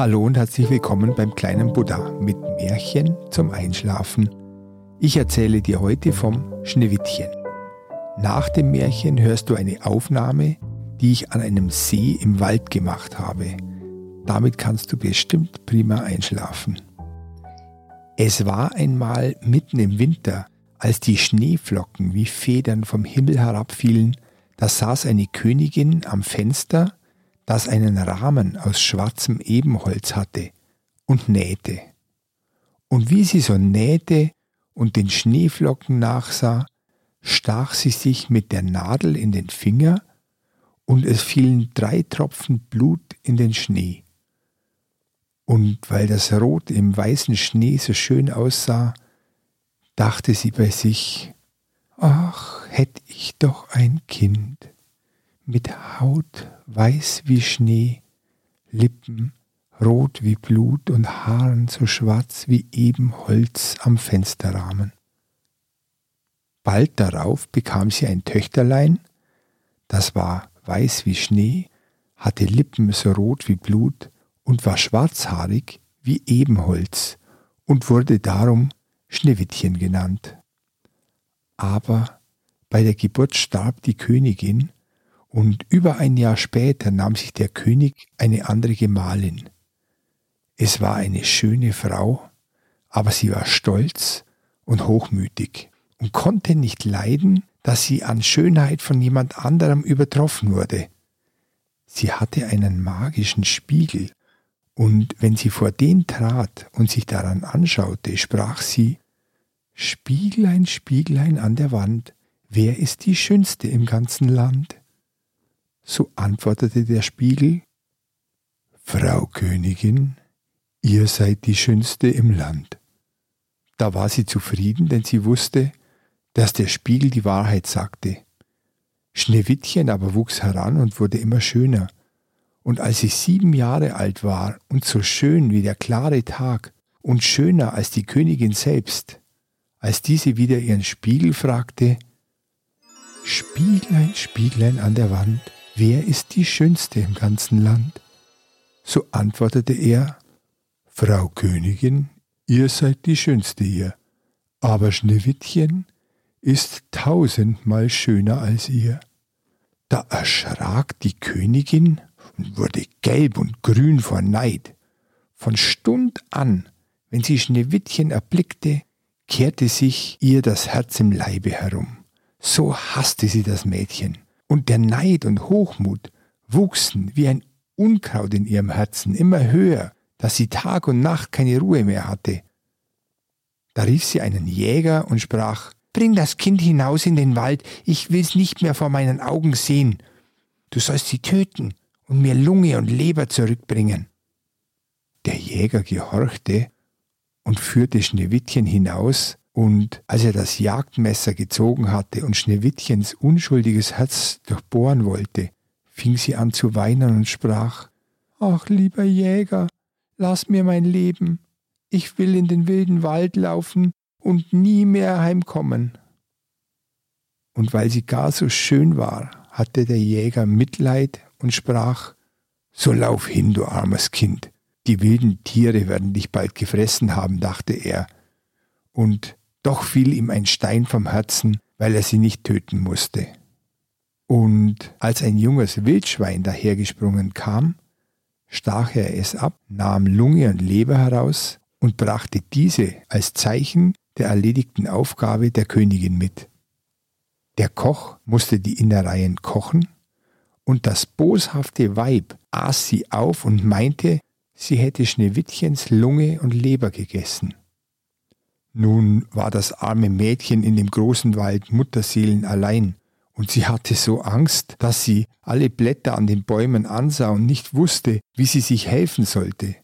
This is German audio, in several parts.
Hallo und herzlich willkommen beim kleinen Buddha mit Märchen zum Einschlafen. Ich erzähle dir heute vom Schneewittchen. Nach dem Märchen hörst du eine Aufnahme, die ich an einem See im Wald gemacht habe. Damit kannst du bestimmt prima einschlafen. Es war einmal mitten im Winter, als die Schneeflocken wie Federn vom Himmel herabfielen, da saß eine Königin am Fenster das einen Rahmen aus schwarzem Ebenholz hatte, und nähte. Und wie sie so nähte und den Schneeflocken nachsah, stach sie sich mit der Nadel in den Finger, und es fielen drei Tropfen Blut in den Schnee. Und weil das Rot im weißen Schnee so schön aussah, dachte sie bei sich, ach, hätt ich doch ein Kind mit Haut weiß wie Schnee, Lippen rot wie Blut und Haaren so schwarz wie Ebenholz am Fensterrahmen. Bald darauf bekam sie ein Töchterlein, das war weiß wie Schnee, hatte Lippen so rot wie Blut und war schwarzhaarig wie Ebenholz und wurde darum Schneewittchen genannt. Aber bei der Geburt starb die Königin und über ein Jahr später nahm sich der König eine andere Gemahlin. Es war eine schöne Frau, aber sie war stolz und hochmütig und konnte nicht leiden, dass sie an Schönheit von jemand anderem übertroffen wurde. Sie hatte einen magischen Spiegel, und wenn sie vor den trat und sich daran anschaute, sprach sie Spieglein, Spieglein an der Wand, wer ist die schönste im ganzen Land? So antwortete der Spiegel, Frau Königin, ihr seid die Schönste im Land. Da war sie zufrieden, denn sie wusste, dass der Spiegel die Wahrheit sagte. Schneewittchen aber wuchs heran und wurde immer schöner, und als sie sieben Jahre alt war und so schön wie der klare Tag und schöner als die Königin selbst, als diese wieder ihren Spiegel fragte, Spieglein, Spieglein an der Wand, wer ist die Schönste im ganzen Land? So antwortete er, Frau Königin, ihr seid die Schönste hier, aber Schneewittchen ist tausendmal schöner als ihr. Da erschrak die Königin und wurde gelb und grün vor Neid. Von Stund an, wenn sie Schneewittchen erblickte, kehrte sich ihr das Herz im Leibe herum. So hasste sie das Mädchen und der Neid und Hochmut wuchsen wie ein Unkraut in ihrem Herzen immer höher, dass sie Tag und Nacht keine Ruhe mehr hatte. Da rief sie einen Jäger und sprach, Bring das Kind hinaus in den Wald, ich will's nicht mehr vor meinen Augen sehen. Du sollst sie töten und mir Lunge und Leber zurückbringen. Der Jäger gehorchte und führte Schneewittchen hinaus und als er das Jagdmesser gezogen hatte und Schneewittchens unschuldiges Herz durchbohren wollte, fing sie an zu weinen und sprach Ach, lieber Jäger, lass mir mein Leben, ich will in den wilden Wald laufen und nie mehr heimkommen. Und weil sie gar so schön war, hatte der Jäger Mitleid und sprach So lauf hin, du armes Kind, die wilden Tiere werden dich bald gefressen haben, dachte er, und doch fiel ihm ein Stein vom Herzen, weil er sie nicht töten musste. Und als ein junges Wildschwein dahergesprungen kam, stach er es ab, nahm Lunge und Leber heraus und brachte diese als Zeichen der erledigten Aufgabe der Königin mit. Der Koch musste die Innereien kochen, und das boshafte Weib aß sie auf und meinte, sie hätte Schneewittchens Lunge und Leber gegessen. Nun war das arme Mädchen in dem großen Wald Mutterseelen allein, und sie hatte so Angst, dass sie alle Blätter an den Bäumen ansah und nicht wusste, wie sie sich helfen sollte.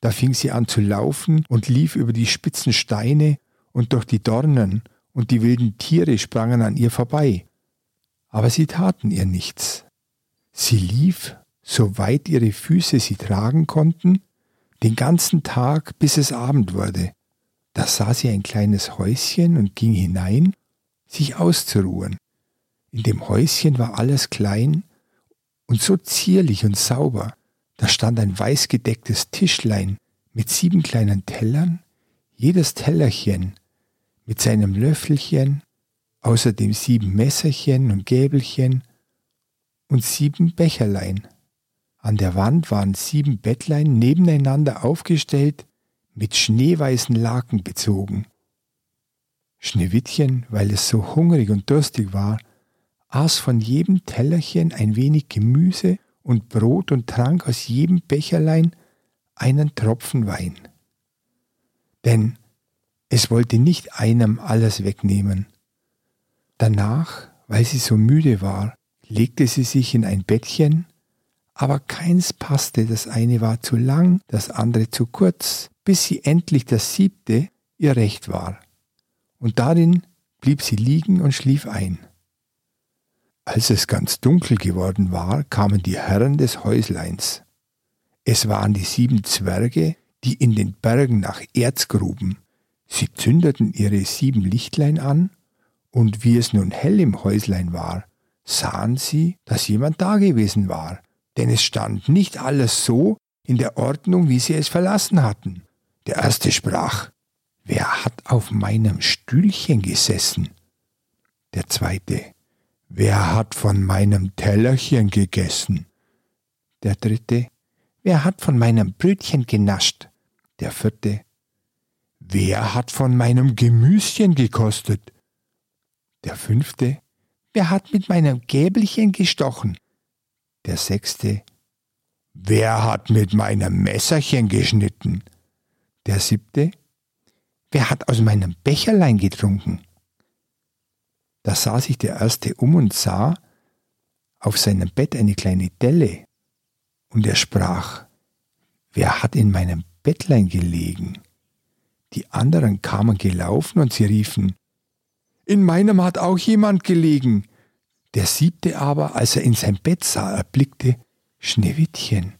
Da fing sie an zu laufen und lief über die spitzen Steine und durch die Dornen, und die wilden Tiere sprangen an ihr vorbei. Aber sie taten ihr nichts. Sie lief, so weit ihre Füße sie tragen konnten, den ganzen Tag, bis es Abend wurde. Da sah sie ein kleines Häuschen und ging hinein, sich auszuruhen. In dem Häuschen war alles klein und so zierlich und sauber, Da stand ein weiß gedecktes Tischlein mit sieben kleinen Tellern, jedes Tellerchen mit seinem Löffelchen, außerdem sieben Messerchen und Gäbelchen und sieben Becherlein. An der Wand waren sieben Bettlein nebeneinander aufgestellt, mit schneeweißen Laken bezogen. Schneewittchen, weil es so hungrig und durstig war, aß von jedem Tellerchen ein wenig Gemüse und Brot und trank aus jedem Becherlein einen Tropfen Wein. Denn es wollte nicht einem alles wegnehmen. Danach, weil sie so müde war, legte sie sich in ein Bettchen, aber keins passte, das eine war zu lang, das andere zu kurz, bis sie endlich das siebte ihr recht war. Und darin blieb sie liegen und schlief ein. Als es ganz dunkel geworden war, kamen die Herren des Häusleins. Es waren die sieben Zwerge, die in den Bergen nach Erz gruben. Sie zündeten ihre sieben Lichtlein an, und wie es nun hell im Häuslein war, sahen sie, dass jemand dagewesen war, denn es stand nicht alles so in der Ordnung, wie sie es verlassen hatten. Der erste sprach, Wer hat auf meinem Stühlchen gesessen? Der zweite, Wer hat von meinem Tellerchen gegessen? Der dritte, Wer hat von meinem Brötchen genascht? Der vierte, Wer hat von meinem Gemüschen gekostet? Der fünfte, Wer hat mit meinem Gäbelchen gestochen? Der sechste, Wer hat mit meinem Messerchen geschnitten? Der siebte, Wer hat aus meinem Becherlein getrunken? Da sah sich der erste um und sah auf seinem Bett eine kleine Delle, und er sprach, Wer hat in meinem Bettlein gelegen? Die anderen kamen gelaufen und sie riefen, In meinem hat auch jemand gelegen. Der siebte aber, als er in sein Bett sah, erblickte Schneewittchen,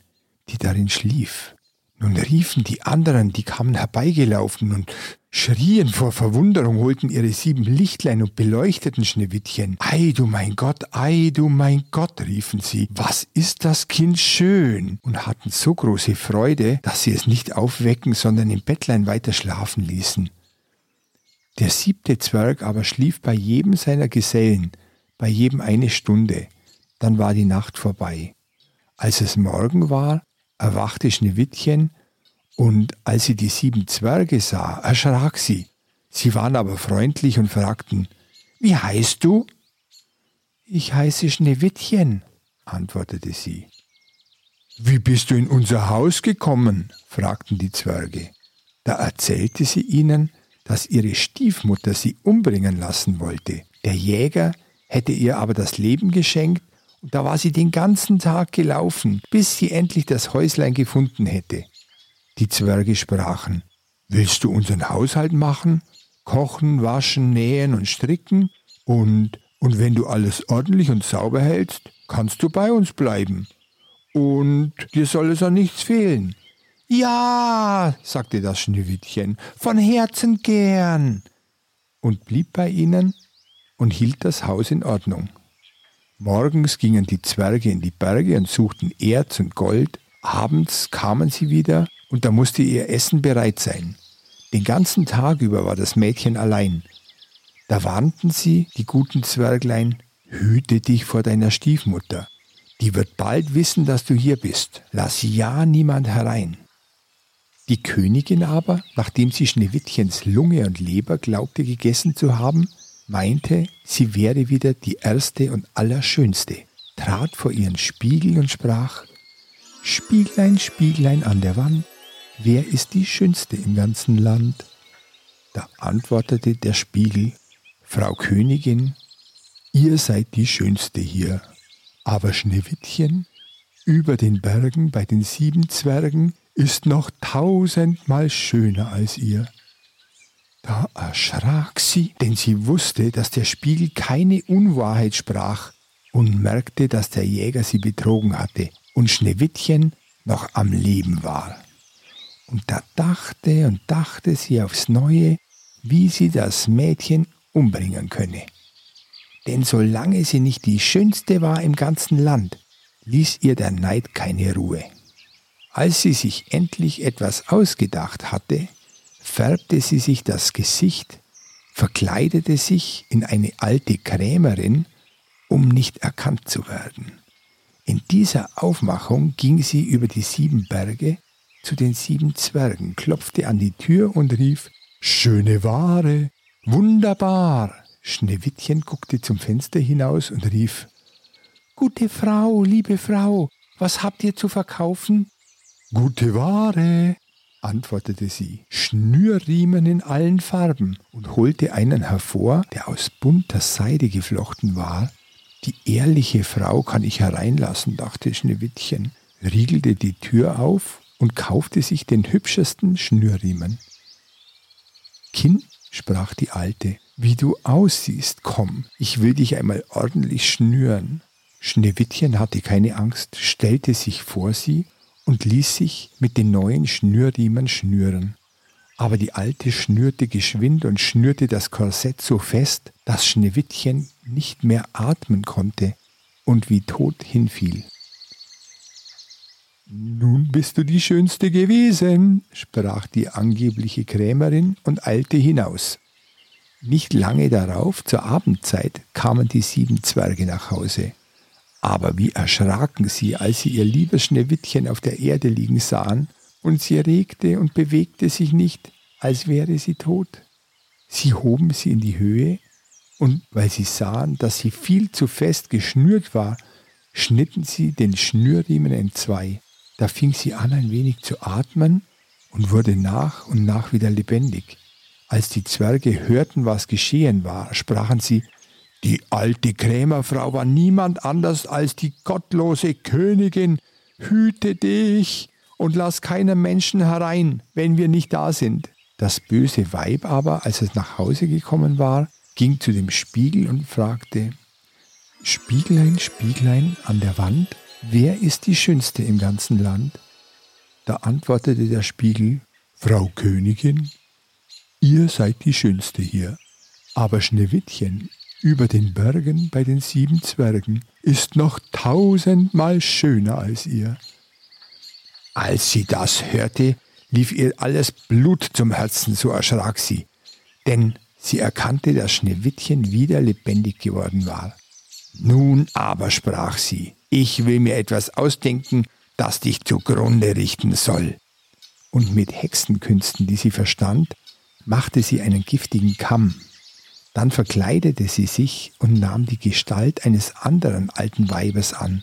die darin schlief. Nun riefen die anderen, die kamen herbeigelaufen und schrien vor Verwunderung, holten ihre sieben Lichtlein und beleuchteten Schneewittchen. Ei, du mein Gott, ei, du mein Gott, riefen sie, was ist das Kind schön? und hatten so große Freude, dass sie es nicht aufwecken, sondern im Bettlein weiter schlafen ließen. Der siebte Zwerg aber schlief bei jedem seiner Gesellen, bei jedem eine Stunde, dann war die Nacht vorbei. Als es Morgen war, erwachte Schneewittchen und als sie die sieben Zwerge sah, erschrak sie. Sie waren aber freundlich und fragten, Wie heißt du? Ich heiße Schneewittchen, antwortete sie. Wie bist du in unser Haus gekommen? fragten die Zwerge. Da erzählte sie ihnen, dass ihre Stiefmutter sie umbringen lassen wollte. Der Jäger hätte ihr aber das Leben geschenkt, da war sie den ganzen Tag gelaufen, bis sie endlich das Häuslein gefunden hätte. Die Zwerge sprachen, Willst du unseren Haushalt machen? Kochen, waschen, nähen und stricken? Und, und wenn du alles ordentlich und sauber hältst, kannst du bei uns bleiben. Und dir soll es an nichts fehlen. Ja, sagte das Schneewittchen, von Herzen gern. Und blieb bei ihnen und hielt das Haus in Ordnung. Morgens gingen die Zwerge in die Berge und suchten Erz und Gold, abends kamen sie wieder und da musste ihr Essen bereit sein. Den ganzen Tag über war das Mädchen allein. Da warnten sie, die guten Zwerglein, hüte dich vor deiner Stiefmutter. Die wird bald wissen, dass du hier bist. Lass ja niemand herein. Die Königin aber, nachdem sie Schneewittchens Lunge und Leber glaubte gegessen zu haben, meinte, sie wäre wieder die erste und allerschönste, trat vor ihren Spiegel und sprach, Spieglein, Spieglein an der Wand, wer ist die Schönste im ganzen Land? Da antwortete der Spiegel, Frau Königin, ihr seid die Schönste hier, aber Schneewittchen über den Bergen bei den sieben Zwergen ist noch tausendmal schöner als ihr. Da erschrak sie, denn sie wusste, dass der Spiegel keine Unwahrheit sprach und merkte, dass der Jäger sie betrogen hatte und Schneewittchen noch am Leben war. Und da dachte und dachte sie aufs neue, wie sie das Mädchen umbringen könne. Denn solange sie nicht die schönste war im ganzen Land, ließ ihr der Neid keine Ruhe. Als sie sich endlich etwas ausgedacht hatte, färbte sie sich das Gesicht, verkleidete sich in eine alte Krämerin, um nicht erkannt zu werden. In dieser Aufmachung ging sie über die sieben Berge zu den sieben Zwergen, klopfte an die Tür und rief Schöne Ware, wunderbar. Schneewittchen guckte zum Fenster hinaus und rief Gute Frau, liebe Frau, was habt ihr zu verkaufen? Gute Ware, antwortete sie, Schnürriemen in allen Farben und holte einen hervor, der aus bunter Seide geflochten war. Die ehrliche Frau kann ich hereinlassen, dachte Schneewittchen, riegelte die Tür auf und kaufte sich den hübschesten Schnürriemen. Kind, sprach die Alte, wie du aussiehst, komm, ich will dich einmal ordentlich schnüren. Schneewittchen hatte keine Angst, stellte sich vor sie und ließ sich mit den neuen Schnürriemen schnüren. Aber die Alte schnürte geschwind und schnürte das Korsett so fest, dass Schneewittchen nicht mehr atmen konnte und wie tot hinfiel. Nun bist du die Schönste gewesen, sprach die angebliche Krämerin und eilte hinaus. Nicht lange darauf, zur Abendzeit, kamen die sieben Zwerge nach Hause. Aber wie erschraken sie, als sie ihr liebes Schneewittchen auf der Erde liegen sahen, und sie regte und bewegte sich nicht, als wäre sie tot. Sie hoben sie in die Höhe, und weil sie sahen, dass sie viel zu fest geschnürt war, schnitten sie den Schnürriemen entzwei. Da fing sie an, ein wenig zu atmen und wurde nach und nach wieder lebendig. Als die Zwerge hörten, was geschehen war, sprachen sie, die alte Krämerfrau war niemand anders als die gottlose Königin. Hüte dich und lass keinen Menschen herein, wenn wir nicht da sind. Das böse Weib aber, als es nach Hause gekommen war, ging zu dem Spiegel und fragte, Spieglein, Spieglein an der Wand, wer ist die Schönste im ganzen Land? Da antwortete der Spiegel, Frau Königin, ihr seid die Schönste hier, aber Schneewittchen über den Bergen bei den sieben Zwergen ist noch tausendmal schöner als ihr. Als sie das hörte, lief ihr alles Blut zum Herzen, so erschrak sie, denn sie erkannte, dass Schneewittchen wieder lebendig geworden war. Nun aber, sprach sie, ich will mir etwas ausdenken, das dich zugrunde richten soll. Und mit Hexenkünsten, die sie verstand, machte sie einen giftigen Kamm, dann verkleidete sie sich und nahm die Gestalt eines anderen alten Weibes an.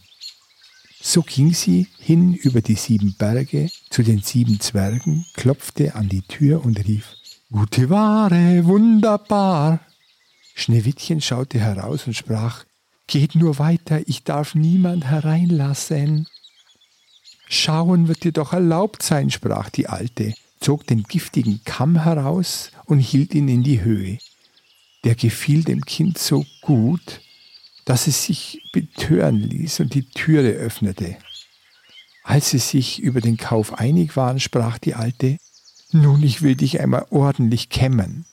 So ging sie hin über die sieben Berge zu den sieben Zwergen, klopfte an die Tür und rief Gute Ware, wunderbar. Schneewittchen schaute heraus und sprach Geht nur weiter, ich darf niemand hereinlassen. Schauen wird dir doch erlaubt sein, sprach die Alte, zog den giftigen Kamm heraus und hielt ihn in die Höhe der gefiel dem Kind so gut, dass es sich betören ließ und die Türe öffnete. Als sie sich über den Kauf einig waren, sprach die Alte, Nun, ich will dich einmal ordentlich kämmen.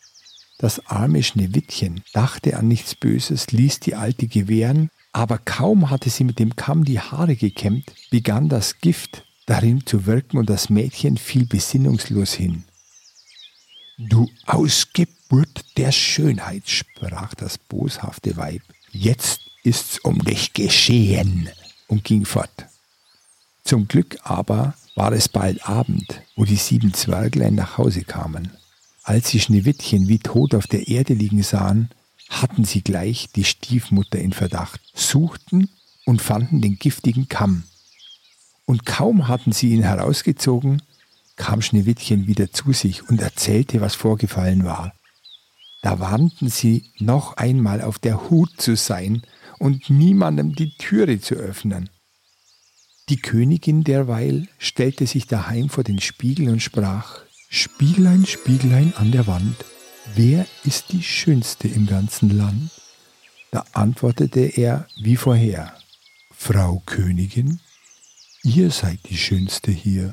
Das arme Schneewittchen dachte an nichts Böses, ließ die Alte gewähren, aber kaum hatte sie mit dem Kamm die Haare gekämmt, begann das Gift darin zu wirken und das Mädchen fiel besinnungslos hin. Du Ausgeburt der Schönheit, sprach das boshafte Weib, jetzt ist's um dich geschehen und ging fort. Zum Glück aber war es bald Abend, wo die sieben Zwerglein nach Hause kamen. Als sie Schneewittchen wie tot auf der Erde liegen sahen, hatten sie gleich die Stiefmutter in Verdacht, suchten und fanden den giftigen Kamm. Und kaum hatten sie ihn herausgezogen, kam Schneewittchen wieder zu sich und erzählte, was vorgefallen war. Da warnten sie, noch einmal auf der Hut zu sein und niemandem die Türe zu öffnen. Die Königin derweil stellte sich daheim vor den Spiegel und sprach, Spieglein, Spieglein an der Wand, wer ist die Schönste im ganzen Land? Da antwortete er wie vorher, Frau Königin, ihr seid die Schönste hier.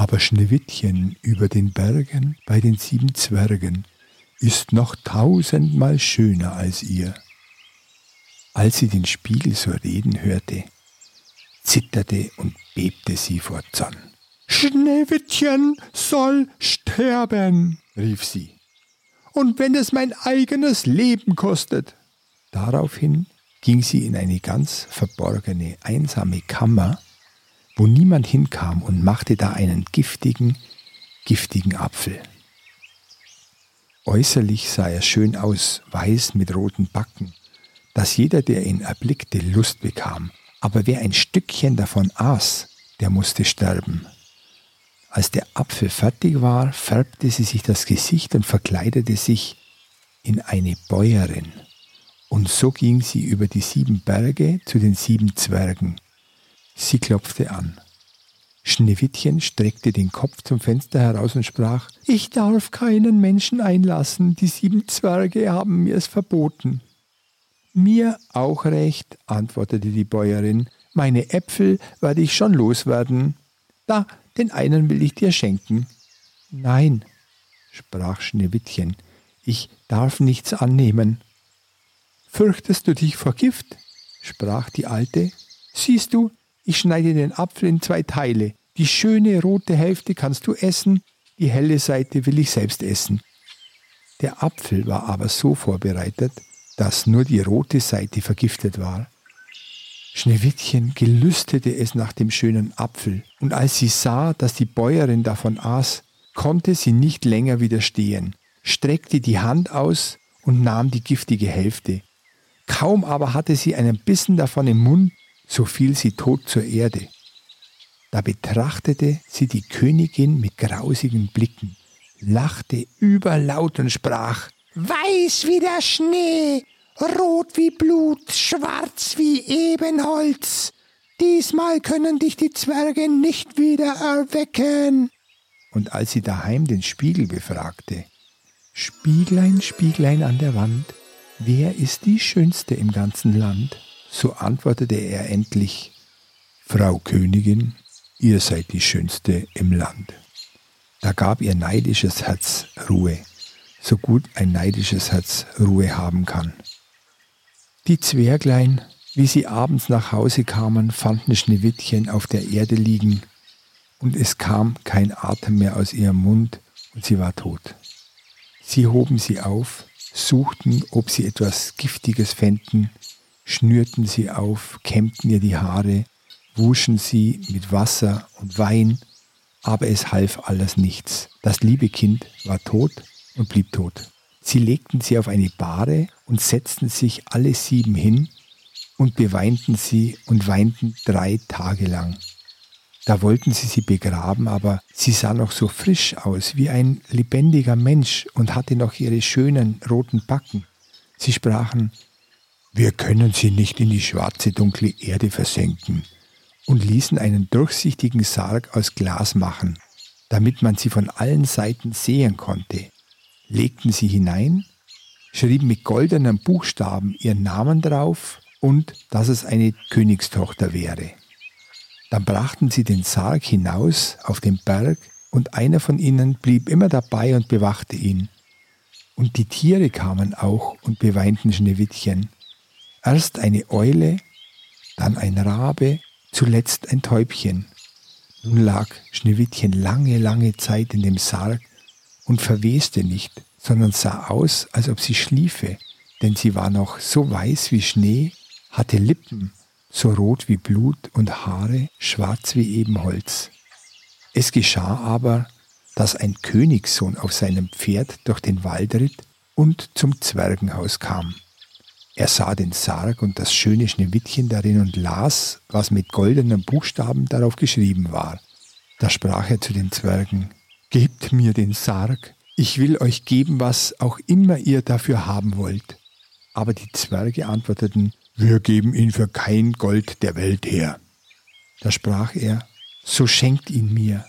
Aber Schneewittchen über den Bergen bei den sieben Zwergen ist noch tausendmal schöner als ihr. Als sie den Spiegel so reden hörte, zitterte und bebte sie vor Zorn. Schneewittchen soll sterben, rief sie. Und wenn es mein eigenes Leben kostet. Daraufhin ging sie in eine ganz verborgene, einsame Kammer, wo niemand hinkam und machte da einen giftigen, giftigen Apfel. Äußerlich sah er schön aus, weiß mit roten Backen, dass jeder, der ihn erblickte, Lust bekam. Aber wer ein Stückchen davon aß, der musste sterben. Als der Apfel fertig war, färbte sie sich das Gesicht und verkleidete sich in eine Bäuerin. Und so ging sie über die sieben Berge zu den sieben Zwergen. Sie klopfte an. Schneewittchen streckte den Kopf zum Fenster heraus und sprach, Ich darf keinen Menschen einlassen, die sieben Zwerge haben mir es verboten. Mir auch recht, antwortete die Bäuerin, meine Äpfel werde ich schon loswerden. Da, den einen will ich dir schenken. Nein, sprach Schneewittchen, ich darf nichts annehmen. Fürchtest du dich vor Gift? sprach die Alte. Siehst du, ich schneide den Apfel in zwei Teile. Die schöne rote Hälfte kannst du essen, die helle Seite will ich selbst essen. Der Apfel war aber so vorbereitet, dass nur die rote Seite vergiftet war. Schneewittchen gelüstete es nach dem schönen Apfel, und als sie sah, dass die Bäuerin davon aß, konnte sie nicht länger widerstehen, streckte die Hand aus und nahm die giftige Hälfte. Kaum aber hatte sie einen Bissen davon im Mund, so fiel sie tot zur Erde. Da betrachtete sie die Königin mit grausigen Blicken, lachte überlaut und sprach Weiß wie der Schnee, rot wie Blut, schwarz wie Ebenholz. Diesmal können dich die Zwerge nicht wieder erwecken. Und als sie daheim den Spiegel befragte, Spieglein, Spieglein an der Wand, wer ist die Schönste im ganzen Land? So antwortete er endlich, Frau Königin, ihr seid die Schönste im Land. Da gab ihr neidisches Herz Ruhe, so gut ein neidisches Herz Ruhe haben kann. Die Zwerglein, wie sie abends nach Hause kamen, fanden Schneewittchen auf der Erde liegen, und es kam kein Atem mehr aus ihrem Mund, und sie war tot. Sie hoben sie auf, suchten, ob sie etwas Giftiges fänden, schnürten sie auf, kämmten ihr die Haare, wuschen sie mit Wasser und Wein, aber es half alles nichts. Das liebe Kind war tot und blieb tot. Sie legten sie auf eine Bahre und setzten sich alle sieben hin und beweinten sie und weinten drei Tage lang. Da wollten sie sie begraben, aber sie sah noch so frisch aus wie ein lebendiger Mensch und hatte noch ihre schönen roten Backen. Sie sprachen, wir können sie nicht in die schwarze dunkle Erde versenken und ließen einen durchsichtigen Sarg aus Glas machen, damit man sie von allen Seiten sehen konnte legten sie hinein, schrieben mit goldenen Buchstaben ihren Namen drauf und dass es eine Königstochter wäre. Dann brachten sie den Sarg hinaus auf den Berg und einer von ihnen blieb immer dabei und bewachte ihn. Und die Tiere kamen auch und beweinten Schneewittchen. Erst eine Eule, dann ein Rabe, zuletzt ein Täubchen. Nun lag Schneewittchen lange, lange Zeit in dem Sarg und verweste nicht, sondern sah aus, als ob sie schliefe, denn sie war noch so weiß wie Schnee, hatte Lippen so rot wie Blut und Haare schwarz wie Ebenholz. Es geschah aber, dass ein Königssohn auf seinem Pferd durch den Wald ritt und zum Zwergenhaus kam. Er sah den Sarg und das schöne Schneewittchen darin und las, was mit goldenen Buchstaben darauf geschrieben war. Da sprach er zu den Zwergen, Gebt mir den Sarg, ich will euch geben, was auch immer ihr dafür haben wollt. Aber die Zwerge antworteten, wir geben ihn für kein Gold der Welt her. Da sprach er, so schenkt ihn mir,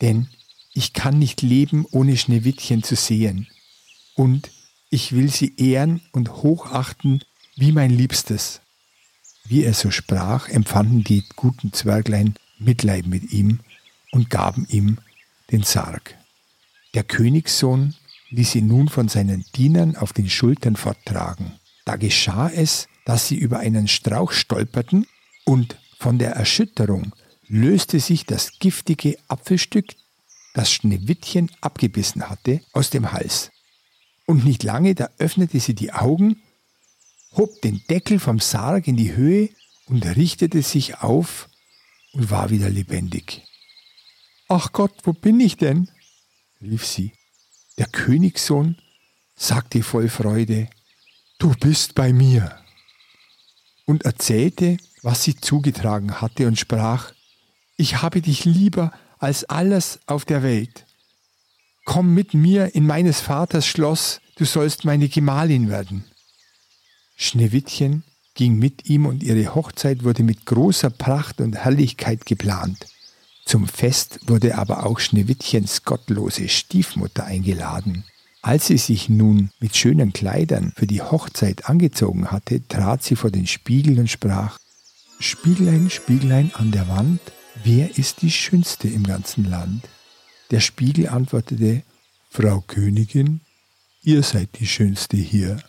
denn ich kann nicht leben, ohne Schneewittchen zu sehen, und ich will sie ehren und hochachten wie mein Liebstes. Wie er so sprach, empfanden die guten Zwerglein Mitleid mit ihm und gaben ihm den Sarg. Der Königssohn ließ sie nun von seinen Dienern auf den Schultern forttragen. Da geschah es, dass sie über einen Strauch stolperten und Von der Erschütterung löste sich das giftige Apfelstück, das Schneewittchen abgebissen hatte, aus dem Hals. Und nicht lange, da öffnete sie die Augen, hob den Deckel vom Sarg in die Höhe und richtete sich auf und war wieder lebendig. Ach Gott, wo bin ich denn? rief sie. Der Königssohn sagte voll Freude, Du bist bei mir. Und erzählte, was sie zugetragen hatte und sprach, Ich habe dich lieber als alles auf der Welt. Komm mit mir in meines Vaters Schloss, du sollst meine Gemahlin werden. Schneewittchen ging mit ihm und ihre Hochzeit wurde mit großer Pracht und Herrlichkeit geplant. Zum Fest wurde aber auch Schneewittchens gottlose Stiefmutter eingeladen. Als sie sich nun mit schönen Kleidern für die Hochzeit angezogen hatte, trat sie vor den Spiegel und sprach Spieglein, Spieglein an der Wand, wer ist die Schönste im ganzen Land? Der Spiegel antwortete Frau Königin, ihr seid die Schönste hier,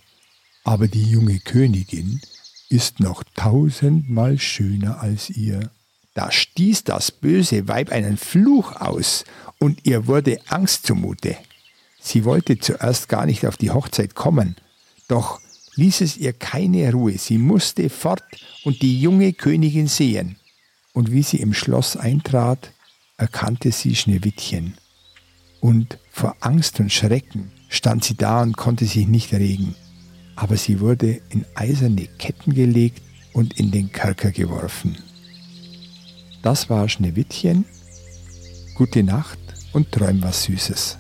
aber die junge Königin ist noch tausendmal schöner als ihr. Da stieß das böse Weib einen Fluch aus, und ihr wurde Angst zumute. Sie wollte zuerst gar nicht auf die Hochzeit kommen, doch ließ es ihr keine Ruhe, sie musste fort und die junge Königin sehen. Und wie sie im Schloss eintrat, erkannte sie Schneewittchen. Und vor Angst und Schrecken stand sie da und konnte sich nicht regen. Aber sie wurde in eiserne Ketten gelegt und in den Kerker geworfen. Das war Schneewittchen. Gute Nacht und träum was Süßes.